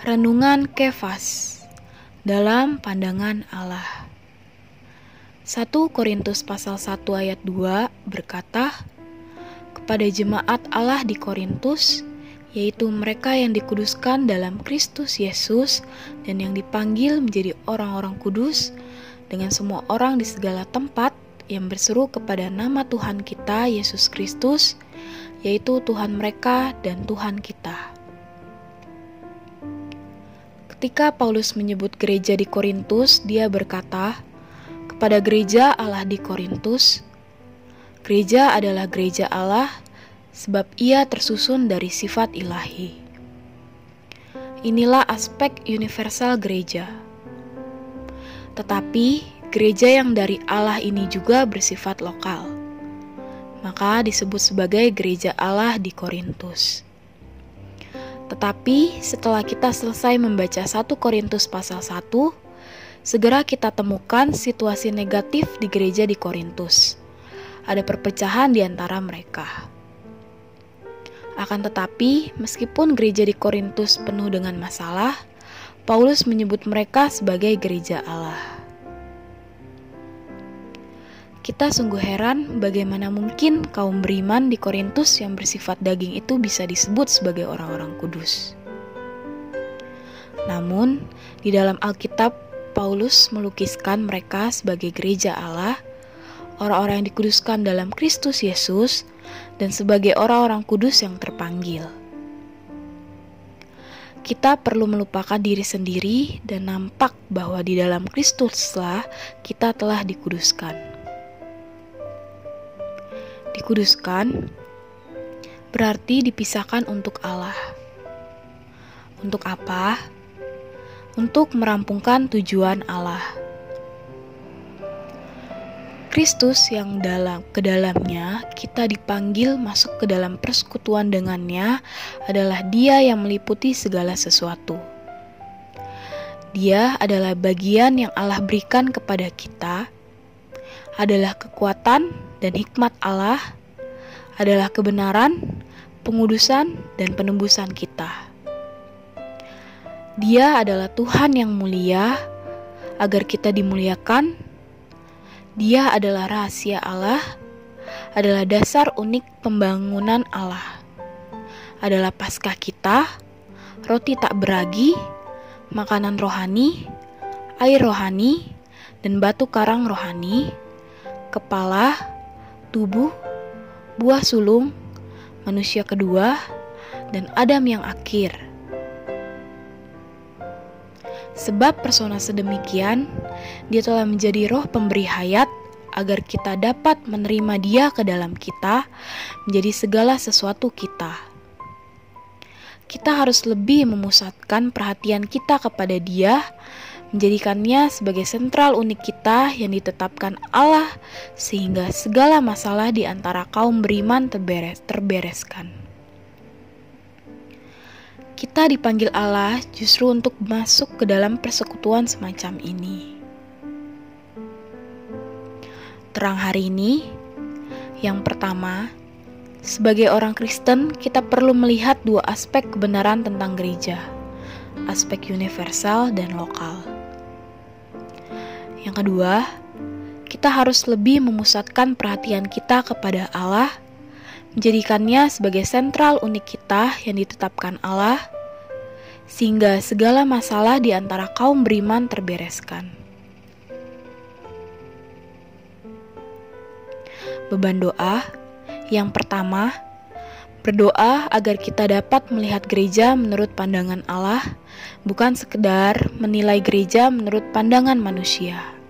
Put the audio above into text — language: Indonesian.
Renungan Kefas dalam pandangan Allah. 1 Korintus pasal 1 ayat 2 berkata, kepada jemaat Allah di Korintus, yaitu mereka yang dikuduskan dalam Kristus Yesus dan yang dipanggil menjadi orang-orang kudus, dengan semua orang di segala tempat yang berseru kepada nama Tuhan kita Yesus Kristus, yaitu Tuhan mereka dan Tuhan kita. Ketika Paulus menyebut gereja di Korintus, dia berkata kepada gereja Allah di Korintus, Gereja adalah gereja Allah sebab ia tersusun dari sifat ilahi. Inilah aspek universal gereja. Tetapi gereja yang dari Allah ini juga bersifat lokal. Maka disebut sebagai gereja Allah di Korintus. Tetapi setelah kita selesai membaca 1 Korintus pasal 1, segera kita temukan situasi negatif di gereja di Korintus ada perpecahan di antara mereka. Akan tetapi, meskipun gereja di Korintus penuh dengan masalah, Paulus menyebut mereka sebagai gereja Allah. Kita sungguh heran bagaimana mungkin kaum beriman di Korintus yang bersifat daging itu bisa disebut sebagai orang-orang kudus. Namun, di dalam Alkitab, Paulus melukiskan mereka sebagai gereja Allah orang-orang yang dikuduskan dalam Kristus Yesus, dan sebagai orang-orang kudus yang terpanggil. Kita perlu melupakan diri sendiri dan nampak bahwa di dalam Kristuslah kita telah dikuduskan. Dikuduskan berarti dipisahkan untuk Allah. Untuk apa? Untuk merampungkan tujuan Allah. Kristus yang dalam ke dalamnya kita dipanggil masuk ke dalam persekutuan dengannya adalah Dia yang meliputi segala sesuatu. Dia adalah bagian yang Allah berikan kepada kita, adalah kekuatan dan hikmat Allah, adalah kebenaran, pengudusan, dan penembusan kita. Dia adalah Tuhan yang mulia, agar kita dimuliakan dia adalah rahasia Allah, adalah dasar unik pembangunan Allah. Adalah paskah kita, roti tak beragi, makanan rohani, air rohani, dan batu karang rohani, kepala, tubuh, buah sulung, manusia kedua, dan Adam yang akhir Sebab persona sedemikian, dia telah menjadi roh pemberi hayat agar kita dapat menerima dia ke dalam kita, menjadi segala sesuatu kita. Kita harus lebih memusatkan perhatian kita kepada dia, menjadikannya sebagai sentral unik kita yang ditetapkan Allah sehingga segala masalah di antara kaum beriman terberes, terbereskan. Kita dipanggil Allah justru untuk masuk ke dalam persekutuan semacam ini. Terang hari ini, yang pertama, sebagai orang Kristen, kita perlu melihat dua aspek kebenaran tentang gereja: aspek universal dan lokal. Yang kedua, kita harus lebih memusatkan perhatian kita kepada Allah menjadikannya sebagai sentral unik kita yang ditetapkan Allah, sehingga segala masalah di antara kaum beriman terbereskan. Beban doa yang pertama, berdoa agar kita dapat melihat gereja menurut pandangan Allah, bukan sekedar menilai gereja menurut pandangan manusia.